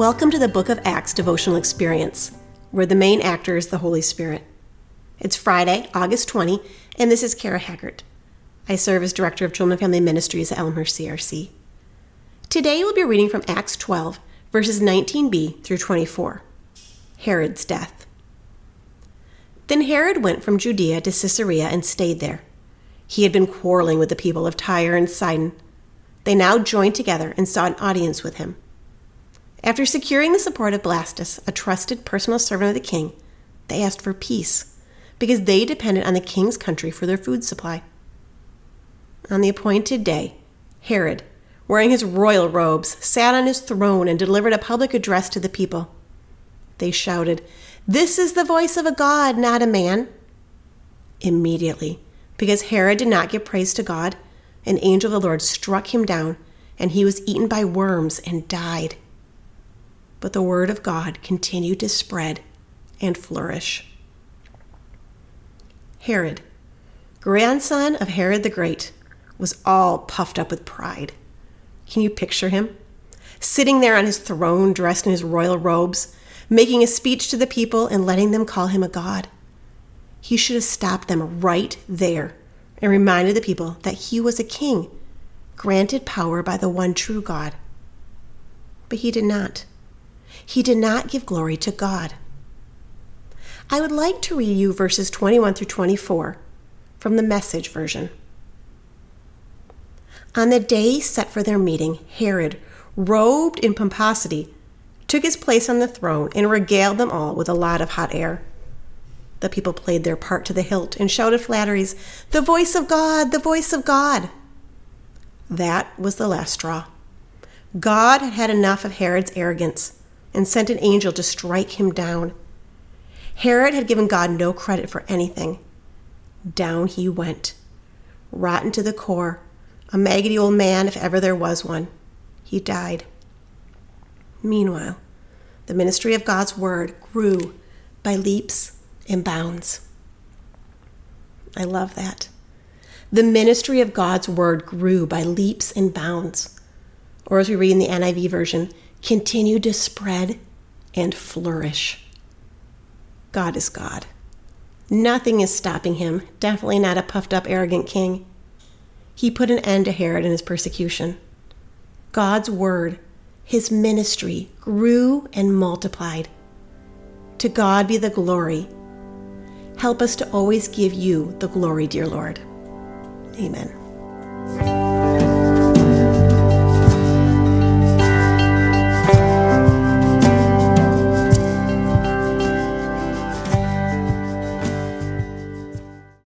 Welcome to the Book of Acts devotional experience, where the main actor is the Holy Spirit. It's Friday, August 20, and this is Kara Haggart. I serve as Director of Children and Family Ministries at Elmhurst CRC. Today we'll be reading from Acts 12, verses 19b through 24. Herod's death. Then Herod went from Judea to Caesarea and stayed there. He had been quarreling with the people of Tyre and Sidon. They now joined together and sought an audience with him. After securing the support of Blastus, a trusted personal servant of the king, they asked for peace because they depended on the king's country for their food supply. On the appointed day, Herod, wearing his royal robes, sat on his throne and delivered a public address to the people. They shouted, This is the voice of a God, not a man. Immediately, because Herod did not give praise to God, an angel of the Lord struck him down, and he was eaten by worms and died but the word of God continued to spread and flourish. Herod, grandson of Herod the Great, was all puffed up with pride. Can you picture him? Sitting there on his throne, dressed in his royal robes, making a speech to the people and letting them call him a god. He should have stopped them right there and reminded the people that he was a king, granted power by the one true God. But he did not he did not give glory to God. I would like to read you verses 21 through 24 from the message version. On the day set for their meeting, Herod, robed in pomposity, took his place on the throne and regaled them all with a lot of hot air. The people played their part to the hilt and shouted flatteries, The voice of God, the voice of God. That was the last straw. God had had enough of Herod's arrogance and sent an angel to strike him down. Herod had given God no credit for anything. Down he went, rotten to the core, a maggoty old man if ever there was one. He died. Meanwhile, the ministry of God's word grew by leaps and bounds. I love that. The ministry of God's word grew by leaps and bounds. Or as we read in the NIV version, continue to spread and flourish. God is God. Nothing is stopping him, definitely not a puffed up, arrogant king. He put an end to Herod and his persecution. God's word, his ministry, grew and multiplied. To God be the glory. Help us to always give you the glory, dear Lord. Amen.